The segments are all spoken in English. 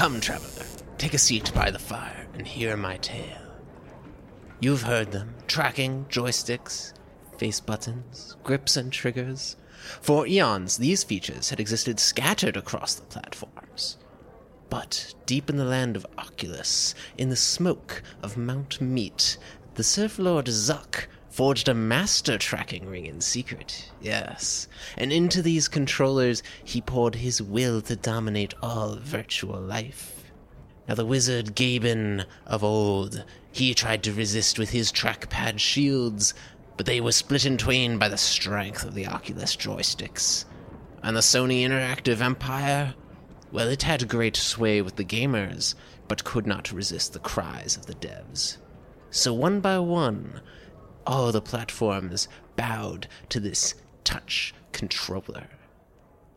Come, traveler, take a seat by the fire and hear my tale. You've heard them tracking, joysticks, face buttons, grips, and triggers. For eons, these features had existed scattered across the platforms. But deep in the land of Oculus, in the smoke of Mount Meat, the Surf Lord Zuck forged a master tracking ring in secret, yes. And into these controllers he poured his will to dominate all virtual life. Now the wizard Gaben of old, he tried to resist with his trackpad shields, but they were split in twain by the strength of the Oculus joysticks. And the Sony Interactive Empire, well, it had great sway with the gamers, but could not resist the cries of the devs. So one by one, all the platforms bowed to this touch controller.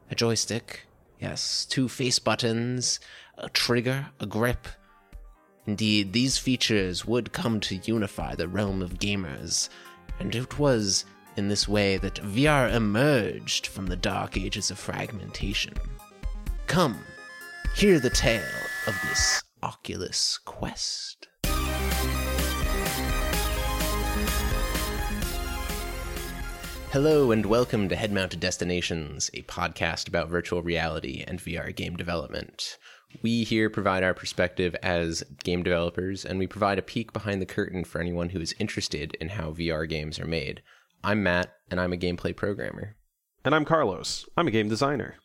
A joystick, yes, two face buttons, a trigger, a grip. Indeed, these features would come to unify the realm of gamers, and it was in this way that VR emerged from the dark ages of fragmentation. Come, hear the tale of this Oculus Quest. Hello, and welcome to Head Mounted Destinations, a podcast about virtual reality and VR game development. We here provide our perspective as game developers, and we provide a peek behind the curtain for anyone who is interested in how VR games are made. I'm Matt, and I'm a gameplay programmer. And I'm Carlos. I'm a game designer.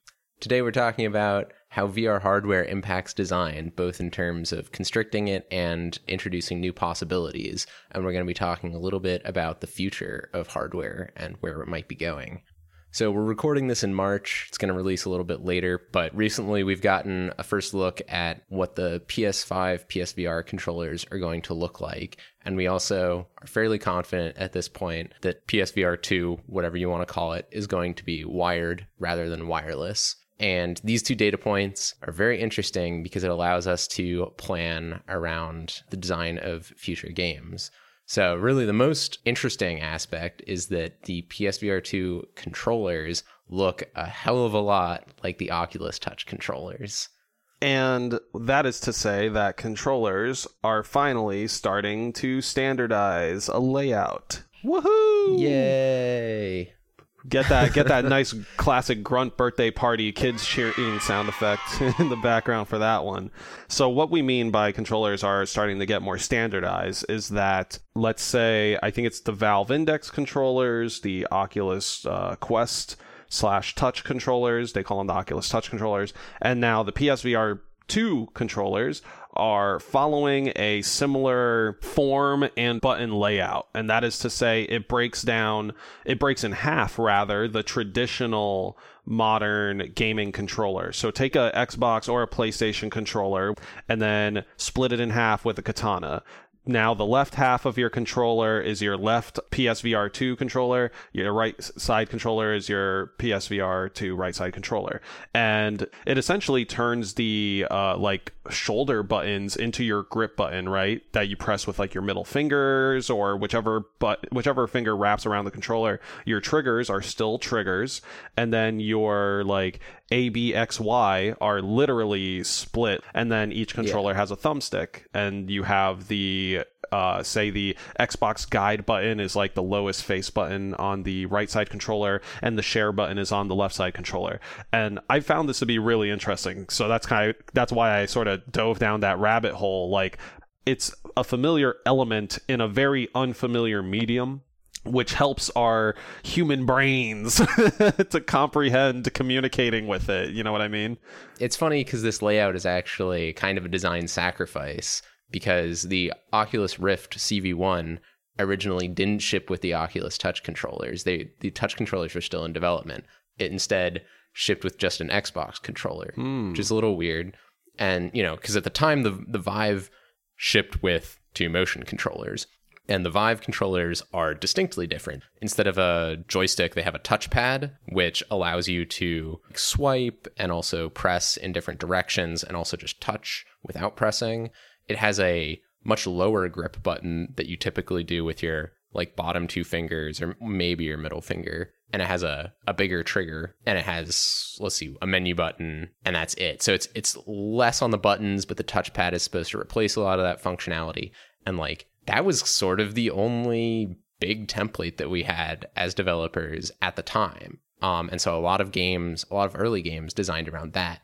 Today we're talking about how VR hardware impacts design, both in terms of constricting it and introducing new possibilities. And we're going to be talking a little bit about the future of hardware and where it might be going. So we're recording this in March. It's going to release a little bit later, but recently we've gotten a first look at what the PS5 PSVR controllers are going to look like. And we also are fairly confident at this point that PSVR 2, whatever you want to call it, is going to be wired rather than wireless. And these two data points are very interesting because it allows us to plan around the design of future games. So, really, the most interesting aspect is that the PSVR 2 controllers look a hell of a lot like the Oculus Touch controllers. And that is to say that controllers are finally starting to standardize a layout. Woohoo! Yay! Get that get that nice classic grunt birthday party kids cheering sound effect in the background for that one. So what we mean by controllers are starting to get more standardized is that let's say I think it's the Valve Index controllers, the Oculus uh, Quest slash Touch controllers. They call them the Oculus Touch controllers, and now the PSVR 2 controllers are following a similar form and button layout. And that is to say, it breaks down, it breaks in half rather, the traditional modern gaming controller. So take a Xbox or a PlayStation controller and then split it in half with a katana now the left half of your controller is your left PSVR 2 controller, your right side controller is your PSVR 2 right side controller. And it essentially turns the uh, like shoulder buttons into your grip button, right? That you press with like your middle fingers or whichever but whichever finger wraps around the controller. Your triggers are still triggers, and then your like A, B, X, Y are literally split, and then each controller yeah. has a thumbstick, and you have the uh, say the Xbox guide button is like the lowest face button on the right side controller, and the share button is on the left side controller. And I found this to be really interesting. So that's kind of that's why I sort of dove down that rabbit hole. Like it's a familiar element in a very unfamiliar medium which helps our human brains to comprehend communicating with it. You know what I mean? It's funny because this layout is actually kind of a design sacrifice because the Oculus Rift CV1 originally didn't ship with the Oculus Touch controllers. They the touch controllers were still in development. It instead shipped with just an Xbox controller, mm. which is a little weird. And you know, because at the time the the Vive shipped with two motion controllers, and the Vive controllers are distinctly different. Instead of a joystick, they have a touchpad, which allows you to swipe and also press in different directions and also just touch without pressing. It has a much lower grip button that you typically do with your like bottom two fingers or maybe your middle finger and it has a, a bigger trigger and it has let's see a menu button and that's it so it's it's less on the buttons but the touchpad is supposed to replace a lot of that functionality and like that was sort of the only big template that we had as developers at the time. Um, and so a lot of games a lot of early games designed around that.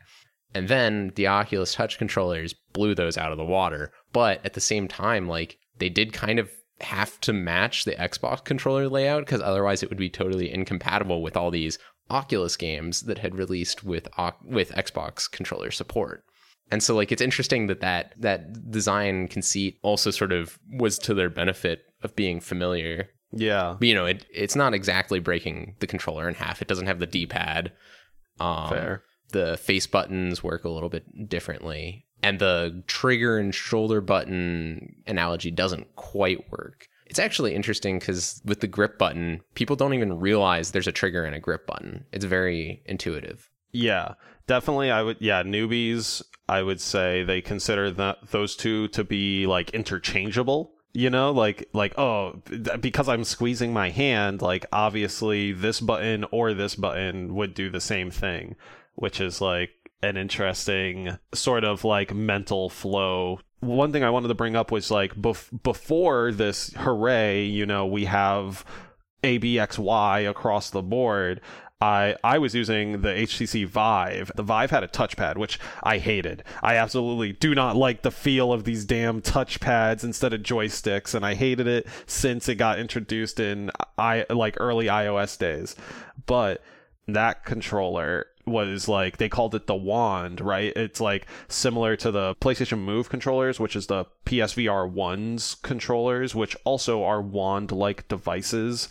And then the oculus touch controllers blew those out of the water. But at the same time like they did kind of have to match the Xbox controller layout because otherwise it would be totally incompatible with all these Oculus games that had released with with Xbox controller support. And so like it's interesting that that that design conceit also sort of was to their benefit of being familiar. Yeah. But, you know, it it's not exactly breaking the controller in half. It doesn't have the D-pad. Um, Fair. The face buttons work a little bit differently and the trigger and shoulder button analogy doesn't quite work. It's actually interesting because with the grip button, people don't even realize there's a trigger and a grip button. It's very intuitive. Yeah, definitely. I would, yeah, newbies, I would say they consider that those two to be like interchangeable. You know, like like oh, because I'm squeezing my hand, like obviously this button or this button would do the same thing, which is like an interesting sort of like mental flow. One thing I wanted to bring up was like bef- before this hooray, you know, we have ABXY across the board. I I was using the HTC Vive. The Vive had a touchpad, which I hated. I absolutely do not like the feel of these damn touchpads instead of joysticks, and I hated it since it got introduced in I like early iOS days. But that controller was like they called it the wand, right? It's like similar to the PlayStation Move controllers, which is the PSVR 1's controllers, which also are wand like devices.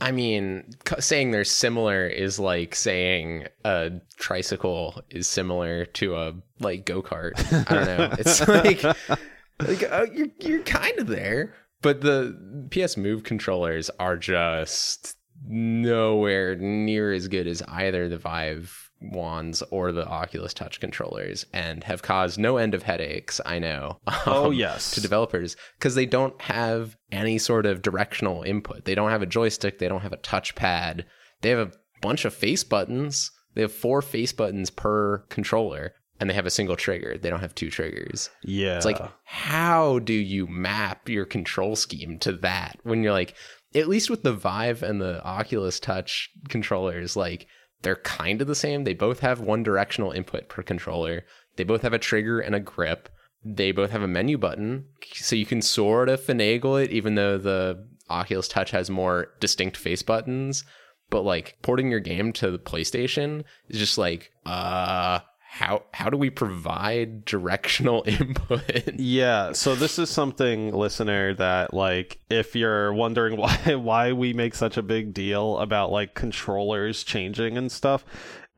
I mean, saying they're similar is like saying a tricycle is similar to a like go kart. I don't know. It's like, like uh, you're you're kind of there, but the PS Move controllers are just nowhere near as good as either the Vive wands or the Oculus Touch controllers and have caused no end of headaches, I know. Oh, um, yes. To developers because they don't have any sort of directional input. They don't have a joystick, they don't have a touchpad. They have a bunch of face buttons. They have four face buttons per controller and they have a single trigger. They don't have two triggers. Yeah. It's like, how do you map your control scheme to that when you're like, at least with the Vive and the Oculus Touch controllers, like they're kind of the same. They both have one directional input per controller. They both have a trigger and a grip. They both have a menu button, so you can sort of finagle it, even though the Oculus Touch has more distinct face buttons. But like porting your game to the PlayStation is just like, uh, how how do we provide directional input? yeah, so this is something listener that like if you're wondering why why we make such a big deal about like controllers changing and stuff,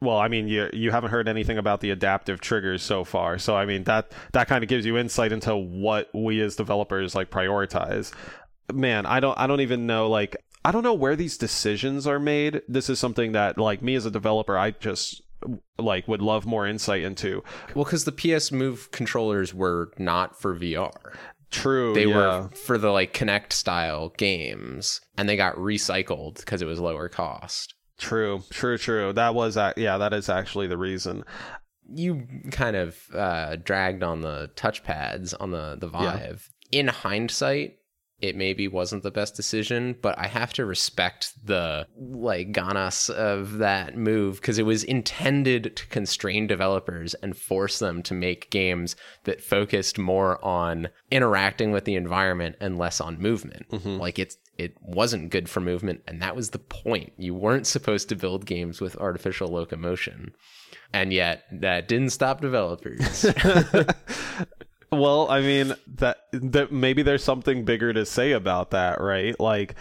well, I mean, you you haven't heard anything about the adaptive triggers so far. So I mean, that that kind of gives you insight into what we as developers like prioritize. Man, I don't I don't even know like I don't know where these decisions are made. This is something that like me as a developer, I just like would love more insight into. Well, because the PS Move controllers were not for VR. True. They yeah. were for the like Kinect style games, and they got recycled because it was lower cost. True, true, true. That was, yeah, that is actually the reason. You kind of uh, dragged on the touchpads on the the Vive. Yeah. In hindsight, it maybe wasn't the best decision, but I have to respect the like ganas of that move because it was intended to constrain developers and force them to make games that focused more on interacting with the environment and less on movement. Mm-hmm. Like it's it wasn't good for movement and that was the point. You weren't supposed to build games with artificial locomotion. And yet that didn't stop developers. Well, I mean that that maybe there's something bigger to say about that, right? Like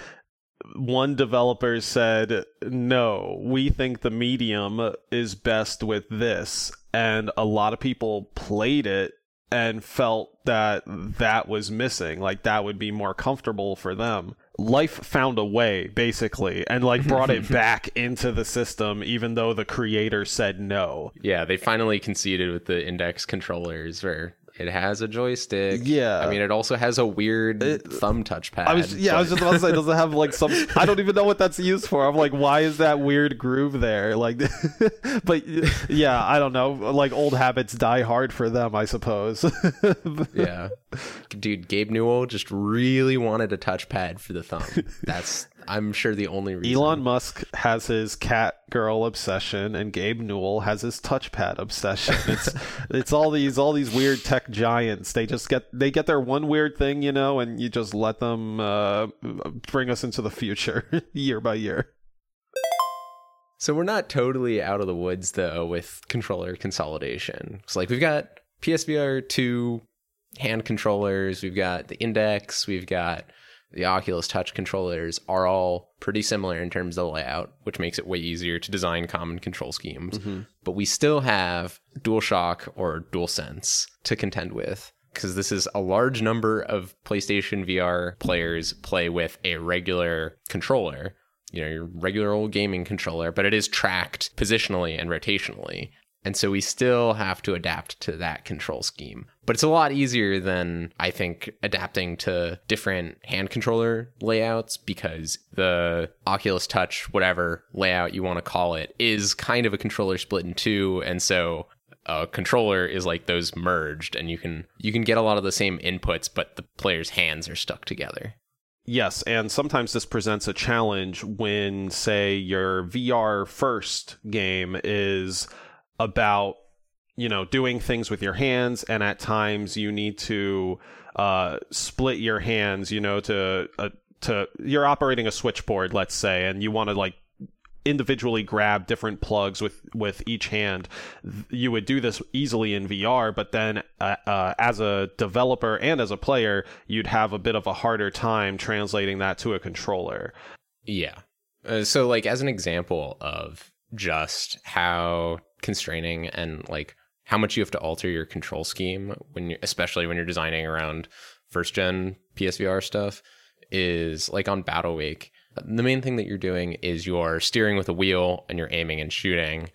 one developer said, "No, we think the medium is best with this." And a lot of people played it and felt that that was missing, like that would be more comfortable for them. Life found a way basically and like brought it back into the system even though the creator said no. Yeah, they finally conceded with the index controllers where It has a joystick. Yeah. I mean, it also has a weird thumb touchpad. I was yeah, I was just about to say, does it have like some? I don't even know what that's used for. I'm like, why is that weird groove there? Like, but yeah, I don't know. Like old habits die hard for them, I suppose. yeah. Dude, Gabe Newell just really wanted a touchpad for the thumb. That's, I'm sure, the only reason. Elon Musk has his cat girl obsession, and Gabe Newell has his touchpad obsession. It's it's all these all these weird tech giants. They just get they get their one weird thing, you know, and you just let them uh, bring us into the future year by year. So we're not totally out of the woods though with controller consolidation. So like we've got PSVR 2 hand controllers, we've got the Index, we've got the Oculus Touch controllers are all pretty similar in terms of layout, which makes it way easier to design common control schemes. Mm-hmm. But we still have DualShock or DualSense to contend with because this is a large number of PlayStation VR players play with a regular controller you know, your regular old gaming controller, but it is tracked positionally and rotationally. And so we still have to adapt to that control scheme. But it's a lot easier than I think adapting to different hand controller layouts because the Oculus Touch, whatever layout you want to call it, is kind of a controller split in two. And so a controller is like those merged and you can you can get a lot of the same inputs, but the player's hands are stuck together. Yes, and sometimes this presents a challenge when, say, your VR first game is about, you know, doing things with your hands, and at times you need to uh, split your hands, you know, to uh, to you're operating a switchboard, let's say, and you want to like individually grab different plugs with with each hand you would do this easily in VR but then uh, uh, as a developer and as a player you'd have a bit of a harder time translating that to a controller Yeah. Uh, so, like, as an example of just how constraining and like how much you have to alter your control scheme when you, especially when you're designing around first gen PSVR stuff, is like on Battlewake. The main thing that you're doing is you're steering with a wheel and you're aiming and shooting.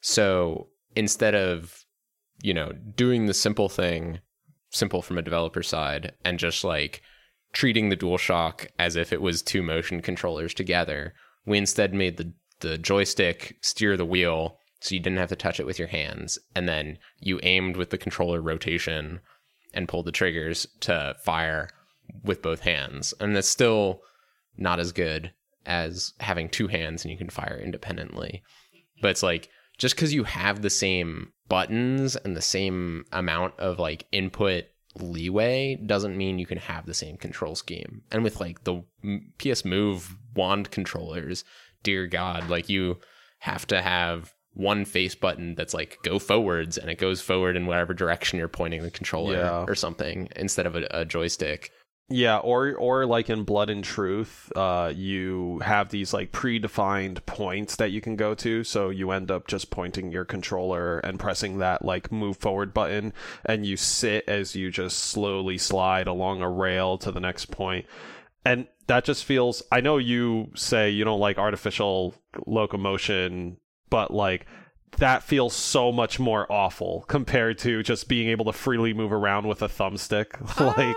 So instead of, you know, doing the simple thing, simple from a developer side, and just like treating the DualShock as if it was two motion controllers together, we instead made the the joystick steer the wheel so you didn't have to touch it with your hands and then you aimed with the controller rotation and pulled the triggers to fire with both hands. And that's still not as good as having two hands and you can fire independently. But it's like just because you have the same buttons and the same amount of like input leeway doesn't mean you can have the same control scheme. And with like the ps move wand controllers dear god like you have to have one face button that's like go forwards and it goes forward in whatever direction you're pointing the controller Yeah. or something instead of a, a joystick Yeah, or or like in Blood and Truth, uh, you have these like predefined points that you can go to, so you end up just pointing your controller and pressing that like move forward button, and you sit as you just slowly slide along a rail to the next point, and that just feels. I know you say you don't like artificial locomotion, but like that feels so much more awful compared to just being able to freely move around with a thumbstick, like.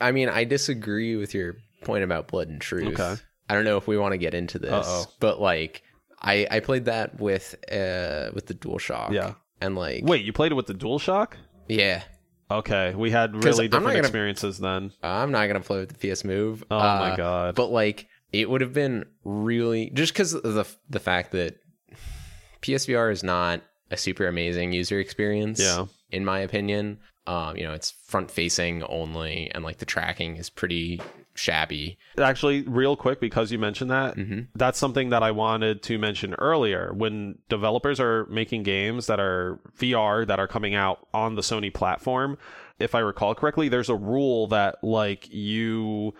I mean, I disagree with your point about Blood and Truth. Okay. I don't know if we want to get into this, Uh-oh. but like, I I played that with uh with the DualShock. Yeah. and like, Wait, you played it with the DualShock? yeah, Okay, we had really different gonna- experiences then. I'm not gonna play with the PS Move. Oh Uh, my god. But like, it would have been really just because of the the fact that PSVR is not a super amazing user experience. Yeah. in my opinion. Um, you know, it's front facing only, and like the tracking is pretty shabby. Actually, real quick, because you mentioned that, hmm that's something that I wanted to mention earlier. When developers are making games that are VR that are coming out on the Sony platform, if I recall correctly, there's a rule that like you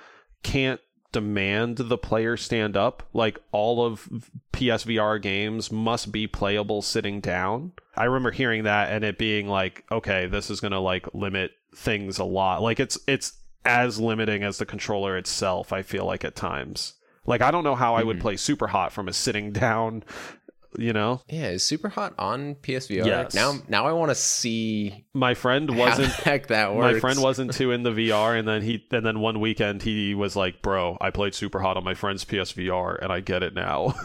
can't demand the player stand up. Like all of PSVR games must be playable sitting down. I remember hearing that and it being like, okay, this is going to like limit things a lot. Like it's it's as limiting as the controller itself, I feel like at times. Like I don't know how I would Mhm. play Super Hot from a sitting down you know? Yeah, is Super Hot on PSVR? Yes. Now, now I want to see My friend wasn't heck that works. my friend wasn't too in the VR and then he and then one weekend he was like, "Bro, I played Super Hot on my friend's PSVR and I get it now."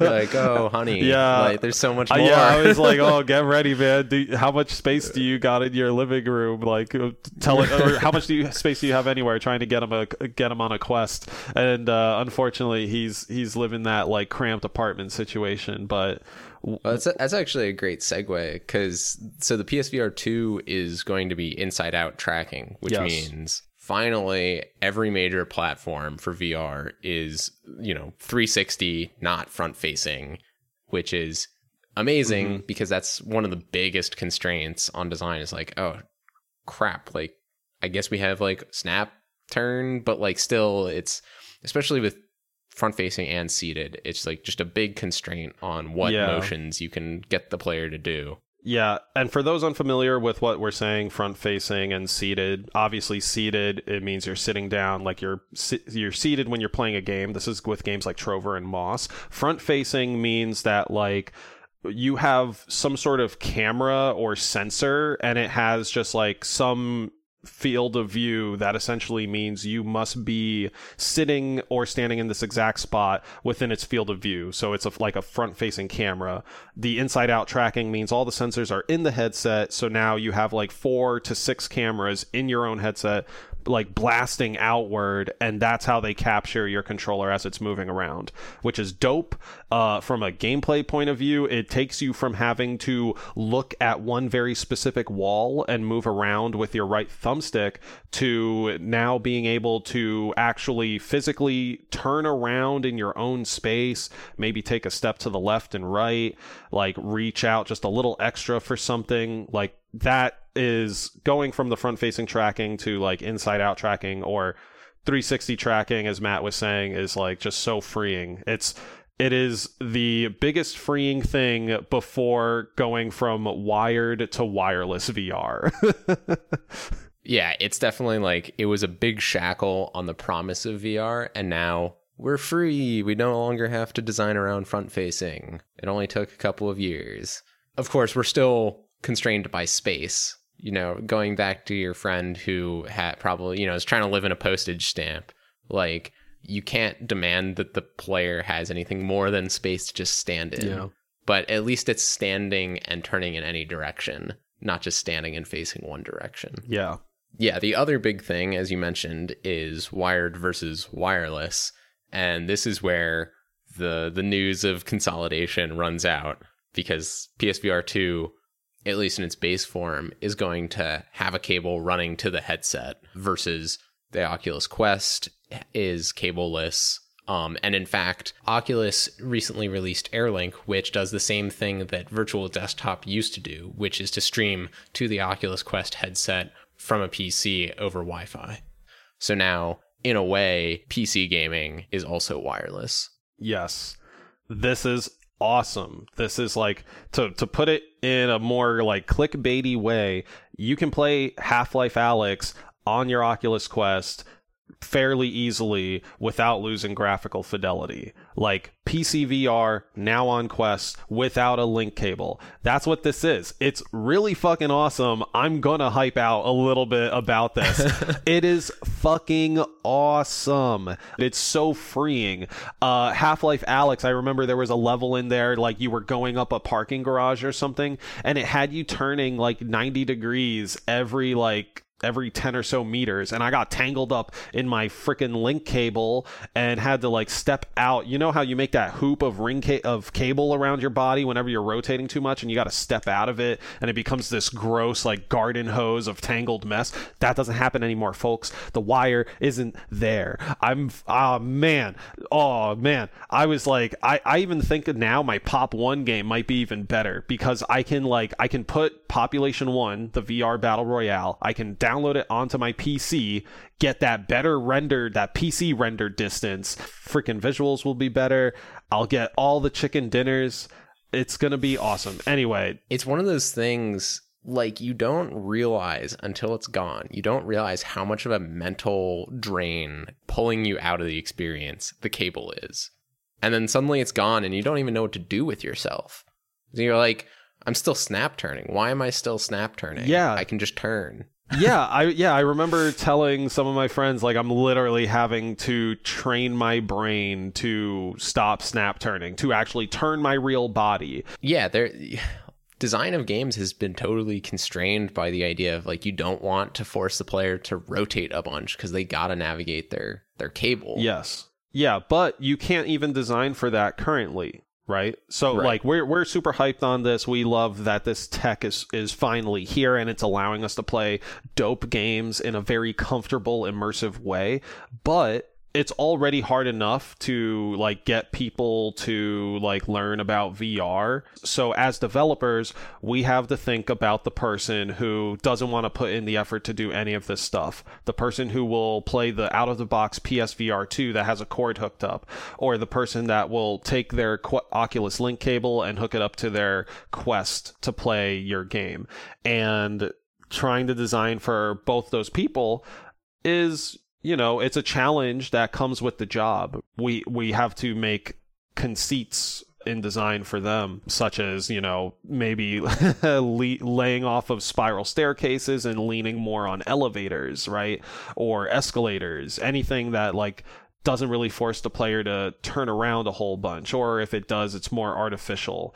like, oh, honey, Yeah. like, there's so much Uh, more. yeah, I was like, "Oh, get ready, man. Do, how much space do you got in your living room? Like, uh, tell it, or how much do you space do you have anywhere? Trying to get him a get him on a quest." And uh, unfortunately, he's he's living that like cramped apartment situation. But Well, that's, that's actually a great segue because so the PSVR 2 is going to be inside out tracking, which Yes. means finally every major platform for VR is, you know, 360, not front facing, which is amazing Mm-hmm. because that's one of the biggest constraints on design is like, oh, crap. Like, I guess we have like snap turn, but like still, it's especially with front facing and seated, it's like just a big constraint on what Yeah. motions you can get the player to do. Yeah, and for those unfamiliar with what we're saying, front facing and seated, obviously seated it means you're sitting down, like you're you're seated when you're playing a game. This is with games like Trover and Moss. Front facing means that like you have some sort of camera or sensor and it has just like some field of view that essentially means you must be sitting or standing in this exact spot within its field of view. So it's a, like a front facing camera. The inside out tracking means all the sensors are in the headset. So now you have like four to six cameras in your own headset like blasting outward and that's how they capture your controller as it's moving around which is dope. Uh, from a gameplay point of view it takes you from having to look at one very specific wall and move around with your right thumbstick to now being able to actually physically turn around in your own space maybe take a step to the left and right like reach out just a little extra for something. Like that is going from the front facing tracking to like inside out tracking or 360 tracking as Matt was saying is like just so freeing. It's it is the biggest freeing thing before going from wired to wireless VR. Yeah, it's definitely like it was a big shackle on the promise of VR, and now we're free. We no longer have to design around front facing. It only took a couple of years. Of course, we're still constrained by space. You know, going back to your friend who had probably, you know, is trying to live in a postage stamp. Like, you can't demand that the player has anything more than space to just stand in. Yeah. But at least it's standing and turning in any direction, not just standing and facing one direction. yeah. Yeah, the other big thing, as you mentioned, is wired versus wireless, and this is where the the news of consolidation runs out because PSVR two, at least in its base form, is going to have a cable running to the headset versus the Oculus Quest is cableless. Um, and in fact, Oculus recently released AirLink, which does the same thing that Virtual Desktop used to do, which is to stream to the Oculus Quest headset from a PC over Wi Fi. So now, in a way, PC gaming is also wireless. Yes. This is awesome. This is like to to put it in a more like clickbaity way, you can play Half-Life Alyx on your Oculus Quest fairly easily without losing graphical fidelity. Like PC VR now on Quest without a link cable. That's what this is. It's really fucking awesome. I'm gonna hype out a little bit about this. it is fucking awesome. It's so freeing. Uh, Half Life Alyx, I remember there was a level in there like you were going up a parking garage or something, and it had you turning like 90 degrees every like every 10 or so meters and i got tangled up in my freaking link cable and had to like step out. You know how you make that hoop of ring ca- of cable around your body whenever you're rotating too much and you got to step out of it and it becomes this gross like garden hose of tangled mess? That doesn't happen anymore folks. The wire isn't there. I'm oh man. Oh man. I was like i i even think now my pop 1 game might be even better because i can like i can put population 1 the vr battle royale i can download it onto my PC, get that better rendered, that PC rendered distance. Freaking visuals will be better. I'll get all the chicken dinners. It's going to be awesome. Anyway, It's one of those things like you don't realize until it's gone. You don't realize how much of a mental drain pulling you out of the experience the cable is. and then suddenly it's gone and you don't even know what to do with yourself. You're like, I'm still snap turning. Why am I still snap turning? Yeah. I can just turn. Yeah, I yeah, I remember telling some of my friends like I'm literally having to train my brain to stop snap turning, to actually turn my real body. Yeah, there design of games has been totally constrained by the idea of like you don't want to force the player to rotate a bunch because they got to navigate their their cable. Yes. Yeah, but you can't even design for that currently, right? So Right. like we're we're super hyped on this. We love that this tech is is finally here and it's allowing us to play dope games in a very comfortable immersive way, but it's already hard enough to like get people to like learn about VR. So as developers, we have to think about the person who doesn't want to put in the effort to do any of this stuff. The person who will play the out of the box PSVR 2 that has a cord hooked up or the person that will take their Qu- Oculus Link cable and hook it up to their Quest to play your game. And trying to design for both those people is you know it's a challenge that comes with the job. We we have to make conceits in design for them such as you know maybe le- laying off of spiral staircases and leaning more on elevators right? Or escalators anything that like doesn't really force the player to turn around a whole bunch or if it does it's more artificial.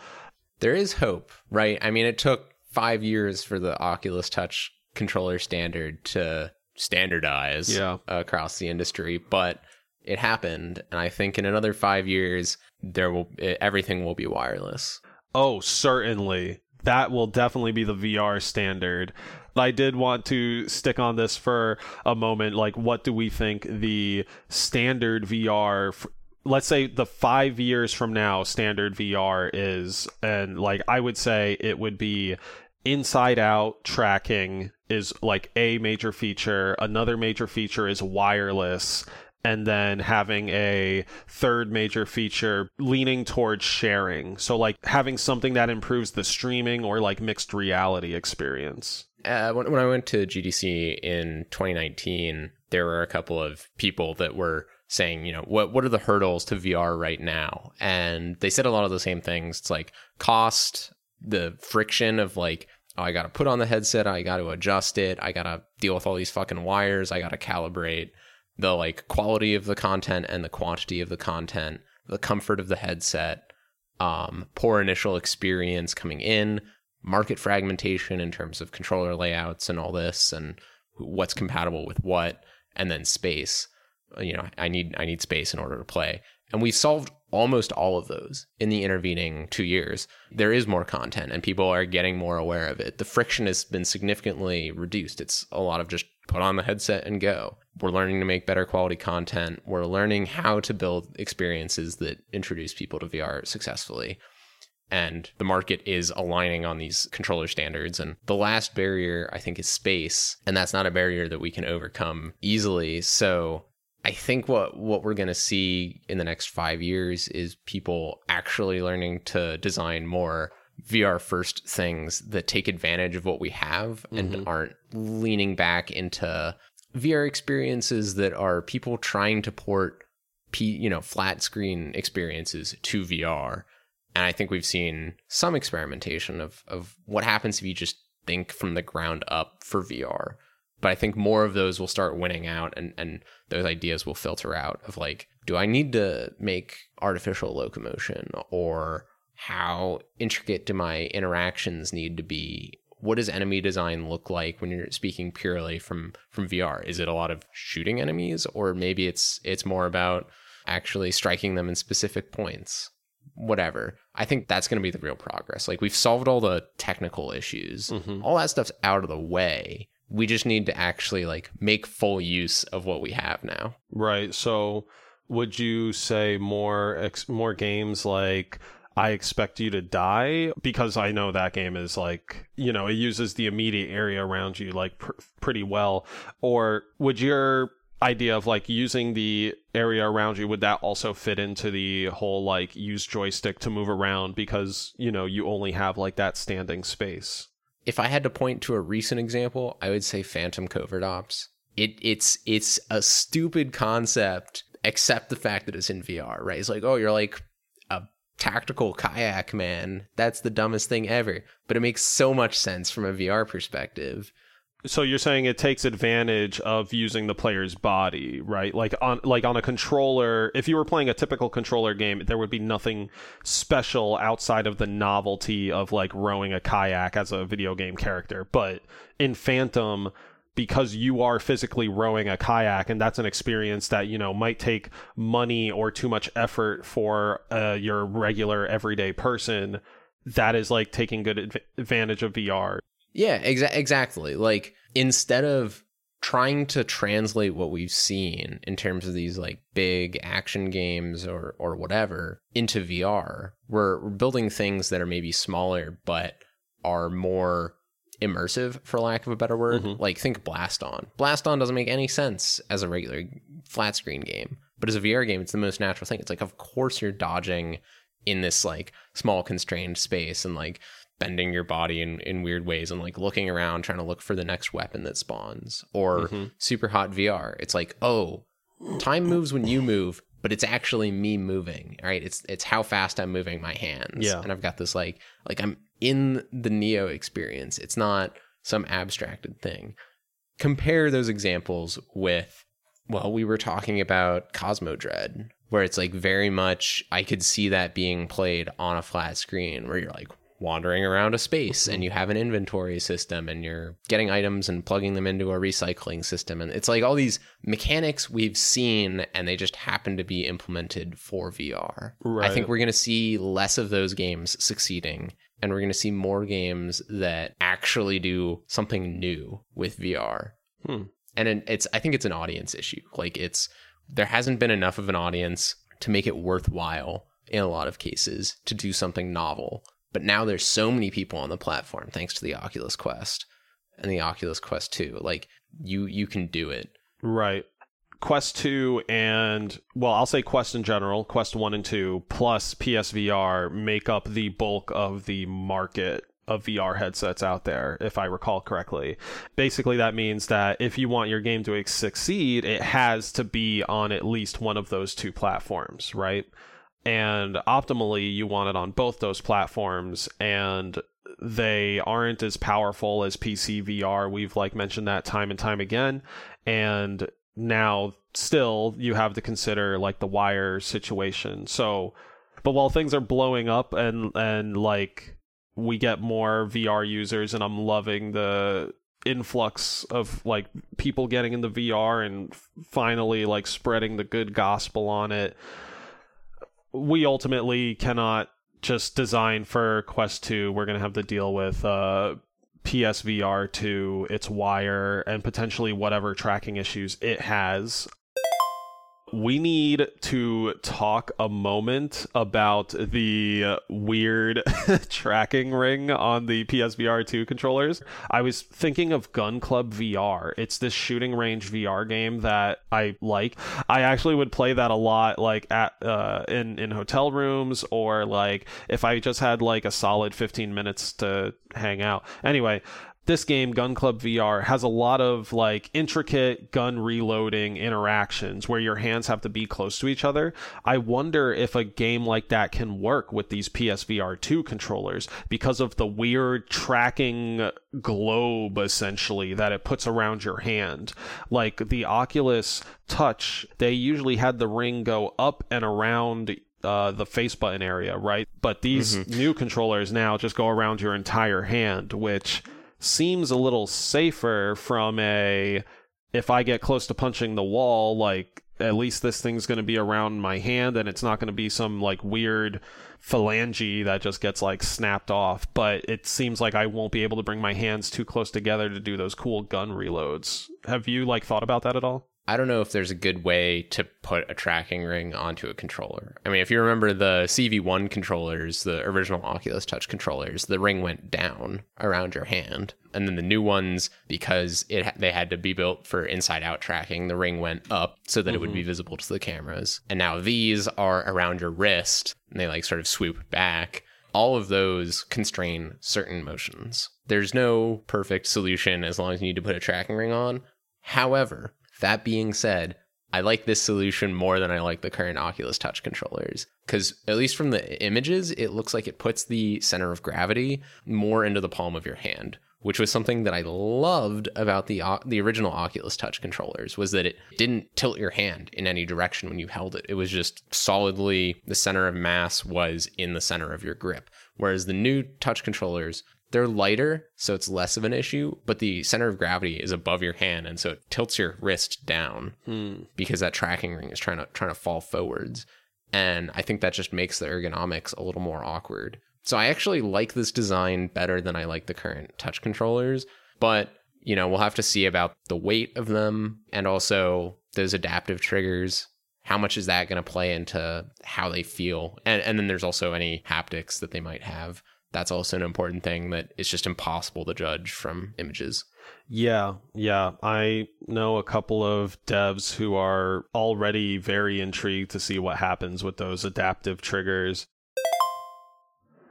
There is hope, right? I mean, it took 5 years for the Oculus Touch controller standard to standardize Yeah. across the industry, but it happened and I think in another 5 years there will everything will be wireless. Oh, certainly. That will definitely be the VR standard. I did want to stick on this for a moment. Like, what do we think the standard VR, f- let's say the five years from now, standard VR is? And, like, I would say it would be inside out tracking is like a major feature. Another major feature is wireless and then having a third major feature leaning towards sharing. So like having something that improves the streaming or like mixed reality experience. Uh, when, when I went to GDC in 2019, there were a couple of people that were saying, you know, what what are the hurdles to VR right now? And they said a lot of the same things. It's like cost, the friction of like, oh, I got to put on the headset, I got to adjust it, I got to deal with all these fucking wires, I got to calibrate the like quality of the content and the quantity of the content, the comfort of the headset, um, poor initial experience coming in, market fragmentation in terms of controller layouts and all this, and what's compatible with what, and then space. You know, I need I need space in order to play, and we solved almost all of those in the intervening two years. There is more content, and people are getting more aware of it. The friction has been significantly reduced. It's a lot of just put on the headset and go. We're learning to make better quality content. We're learning how to build experiences that introduce people to VR successfully and the market is aligning on these controller standards and the last barrier i think is space and that's not a barrier that we can overcome easily so i think what what we're going to see in the next 5 years is people actually learning to design more VR first things that take advantage of what we have and mm-hmm. aren't leaning back into VR experiences that are people trying to port P, you know, flat screen experiences to VR. And I think we've seen some experimentation of of what happens if you just think from the ground up for VR. But I think more of those will start winning out and, and those ideas will filter out of like, do I need to make artificial locomotion or how intricate do my interactions need to be? What does enemy design look like when you're speaking purely from from VR? Is it a lot of shooting enemies or maybe it's it's more about actually striking them in specific points? Whatever. I think that's going to be the real progress. Like we've solved all the technical issues. Mm-hmm. All that stuff's out of the way. We just need to actually like make full use of what we have now. Right. So would you say more ex- more games like I expect you to die because I know that game is like, you know, it uses the immediate area around you like pr- pretty well or would your idea of like using the area around you would that also fit into the whole like use joystick to move around because, you know, you only have like that standing space? If I had to point to a recent example, I would say Phantom Covert Ops. It it's it's a stupid concept except the fact that it's in VR, right? It's like, oh, you're like a tactical kayak man. That's the dumbest thing ever. But it makes so much sense from a VR perspective. So you're saying it takes advantage of using the player's body, right? Like on like on a controller, if you were playing a typical controller game, there would be nothing special outside of the novelty of like rowing a kayak as a video game character. But in Phantom, because you are physically rowing a kayak and that's an experience that you know might take money or too much effort for uh, your regular everyday person that is like taking good adv- advantage of VR Yeah, exa- exactly. Like instead of trying to translate what we've seen in terms of these like big action games or or whatever into VR, we're, we're building things that are maybe smaller but are more immersive for lack of a better word. Mm-hmm. Like think Blaston. Blast On doesn't make any sense as a regular flat screen game, but as a VR game it's the most natural thing. It's like of course you're dodging in this like small constrained space and like bending your body in, in weird ways and like looking around trying to look for the next weapon that spawns or mm-hmm. super hot vr it's like oh time moves when you move but it's actually me moving right? It's it's how fast i'm moving my hands. Yeah. and i've got this like like i'm in the neo experience. It's not some abstracted thing. Compare those examples with well we were talking about Cosmodread where it's like very much i could see that being played on a flat screen where you're like wandering around a space and you have an inventory system and you're getting items and plugging them into a recycling system and it's like all these mechanics we've seen and they just happen to be implemented for VR. Right. I think we're going to see less of those games succeeding and we're going to see more games that actually do something new with VR. Hmm. And it's I think it's an audience issue. Like it's there hasn't been enough of an audience to make it worthwhile in a lot of cases to do something novel. But now there's so many people on the platform thanks to the Oculus Quest and the Oculus Quest 2. Like you you can do it. Right. Quest 2 and, well, I'll say Quest in general, Quest 1 and 2, plus PSVR make up the bulk of the market of VR headsets out there, if I recall correctly. Basically, that means that if you want your game to succeed, it has to be on at least one of those two platforms, right? And optimally, you want it on both those platforms, and they aren't as powerful as PC VR. We've like mentioned that time and time again. And now still you have to consider like the wire situation. So but while things are blowing up and and like we get more VR users and I'm loving the influx of like people getting into VR and finally like spreading the good gospel on it we ultimately cannot just design for Quest 2. We're going to have to deal with uh, PSVR 2, its wire, and potentially whatever tracking issues it has. We need to talk a moment about the weird tracking ring on the PSVR 2 controllers. I was thinking of Gun Club VR. It's this shooting range VR game that I like. I actually would play that a lot like at uh in in hotel rooms or like if I just had like a solid 15 minutes to hang out. Anyway, this game gun club vr has a lot of like intricate gun reloading interactions where your hands have to be close to each other. I wonder if a game like that can work with these psvr 2 controllers because of the weird tracking globe essentially that it puts around your hand. Like the oculus touch they usually had the ring go up and around uh, the face button area, right? But these new controllers now just go around your entire hand, which seems a little safer from a if I get close to punching the wall, like at least this thing's going to be around my hand and it's not going to be some like weird phalange that just gets like snapped off. But it seems like I won't be able to bring my hands too close together to do those cool gun reloads. Have you like thought about that at all? I don't know if there's a good way to put a tracking ring onto a controller. I mean, if you remember the CV1 controllers, the original Oculus Touch controllers, the ring went down around your hand. And then the new ones, because it they had to be built for inside out tracking, the ring went up so that it would be mm-hmm. visible to the cameras. And now these are around your wrist and they like sort of swoop back. All of those constrain certain motions. There's no perfect solution as long as you need to put a tracking ring on. However, that being said, I like this solution more than I like the current Oculus Touch controllers. Because, at least from the images, it looks like it puts the center of gravity more into the palm of your hand, which was something that I loved about the the original Oculus Touch controllers was that it didn't tilt your hand in any direction when you held it. It was just solidly the center of mass was in the center of your grip. Whereas the new touch controllers, they're lighter, so it's less of an issue, but the center of gravity is above your hand, and so it tilts your wrist down hmm. because that tracking ring is trying to trying to fall forwards. And I think that just makes the ergonomics a little more awkward. So I actually like this design better than I like the current touch controllers, but you know, we'll have to see about the weight of them and also those adaptive triggers. How much is that going to play into how they feel? And and then there's also any haptics that they might have that's also an important thing that it's just impossible to judge from images. Yeah, yeah. I know a couple of devs who are already very intrigued to see what happens with those adaptive triggers.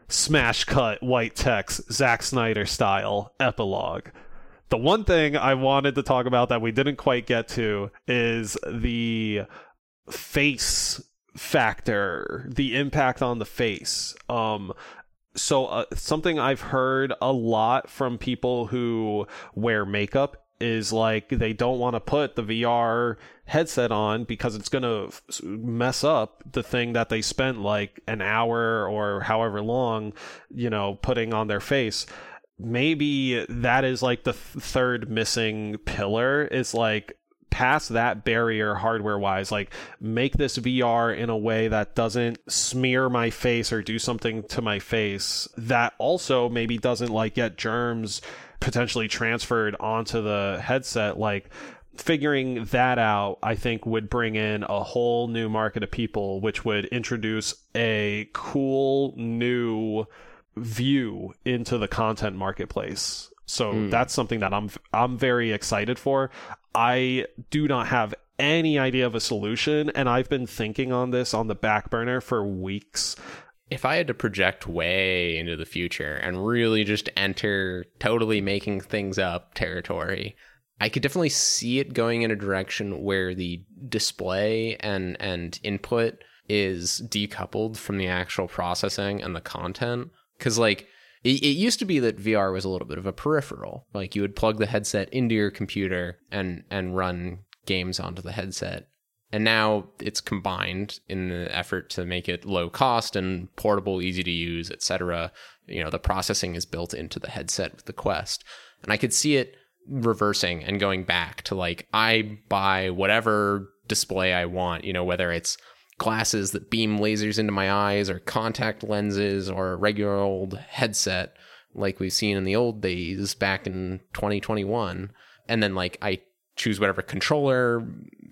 Smash cut, white text, Zack Snyder style, epilogue. The one thing I wanted to talk about that we didn't quite get to is the face factor, the impact on the face. Um, so uh, something I've heard a lot from people who wear makeup is like they don't want to put the VR headset on because it's going to f- mess up the thing that they spent like an hour or however long, you know, putting on their face. Maybe that is like the th- third missing pillar is like past that barrier hardware wise like make this VR in a way that doesn't smear my face or do something to my face that also maybe doesn't like get germs potentially transferred onto the headset. Like figuring that out i think would bring in a whole new market of people which would introduce a cool new view into the content marketplace so mm. that's something that I'm I'm very excited for. I do not have any idea of a solution and I've been thinking on this on the back burner for weeks. If I had to project way into the future and really just enter totally making things up territory, I could definitely see it going in a direction where the display and and input is decoupled from the actual processing and the content cuz like it, it used to be that VR was a little bit of a peripheral. Like you would plug the headset into your computer and and run games onto the headset. And now it's combined in the effort to make it low cost and portable, easy to use, etc. You know, the processing is built into the headset with the Quest. And I could see it reversing and going back to like I buy whatever display I want, you know, whether it's glasses that beam lasers into my eyes or contact lenses or a regular old headset like we've seen in the old days back in 2021 and then like I choose whatever controller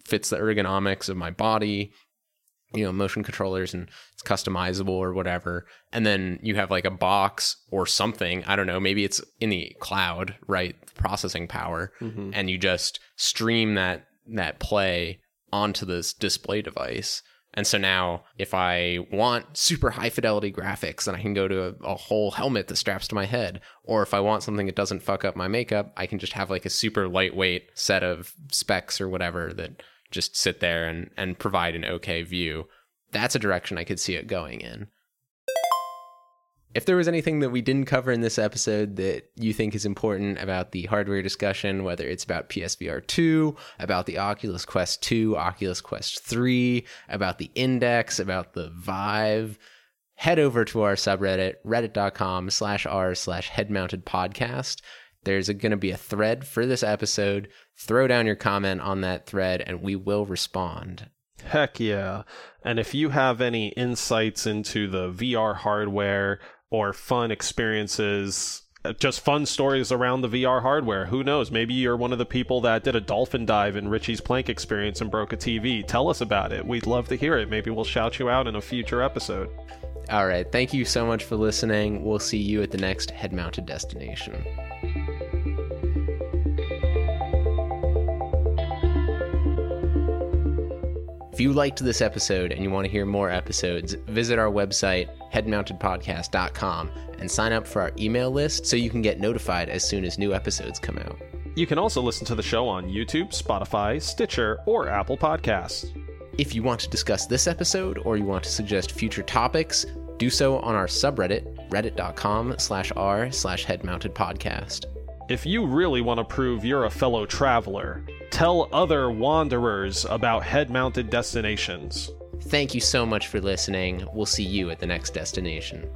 fits the ergonomics of my body you know motion controllers and it's customizable or whatever. And then you have like a box or something i don't know maybe it's in the cloud right processing power mm-hmm. and you just stream that that play onto this display device and so now, if I want super high fidelity graphics, then I can go to a, a, whole helmet that straps to my head. Or if I want something that doesn't fuck up my makeup, I can just have like a super lightweight set of specs or whatever that just sit there and, and provide an okay view. That's a direction I could see it going in. If there was anything that we didn't cover in this episode that you think is important about the hardware discussion, whether it's about PSVR 2, about the Oculus Quest 2, Oculus Quest 3, about the Index, about the Vive, head over to our subreddit, reddit.com slash r slash head-mounted podcast. There's going to be a thread for this episode. Throw down your comment on that thread and we will respond. Heck yeah. And if you have any insights into the VR hardware, or fun experiences uh, just fun stories around the VR hardware. Who knows? Maybe you're one of the people that did a dolphin dive in Richie's Plank experience and broke a TV. Tell us about it. We'd love to hear it. Maybe we'll shout you out in a future episode. All right. Thank you so much for listening. We'll see you at the next head mounted destination. If you liked this episode and you want to hear more episodes, visit our website, headmountedpodcast.com, and sign up for our email list so you can get notified as soon as new episodes come out. You can also listen to the show on YouTube, Spotify, Stitcher, or Apple Podcasts. If you want to discuss this episode or you want to suggest future topics, do so on our subreddit, reddit.com slash r slash headmountedpodcast. If you really want to prove you're a fellow traveler, tell other wanderers about head mounted destinations. Thank you so much for listening. We'll see you at the next destination.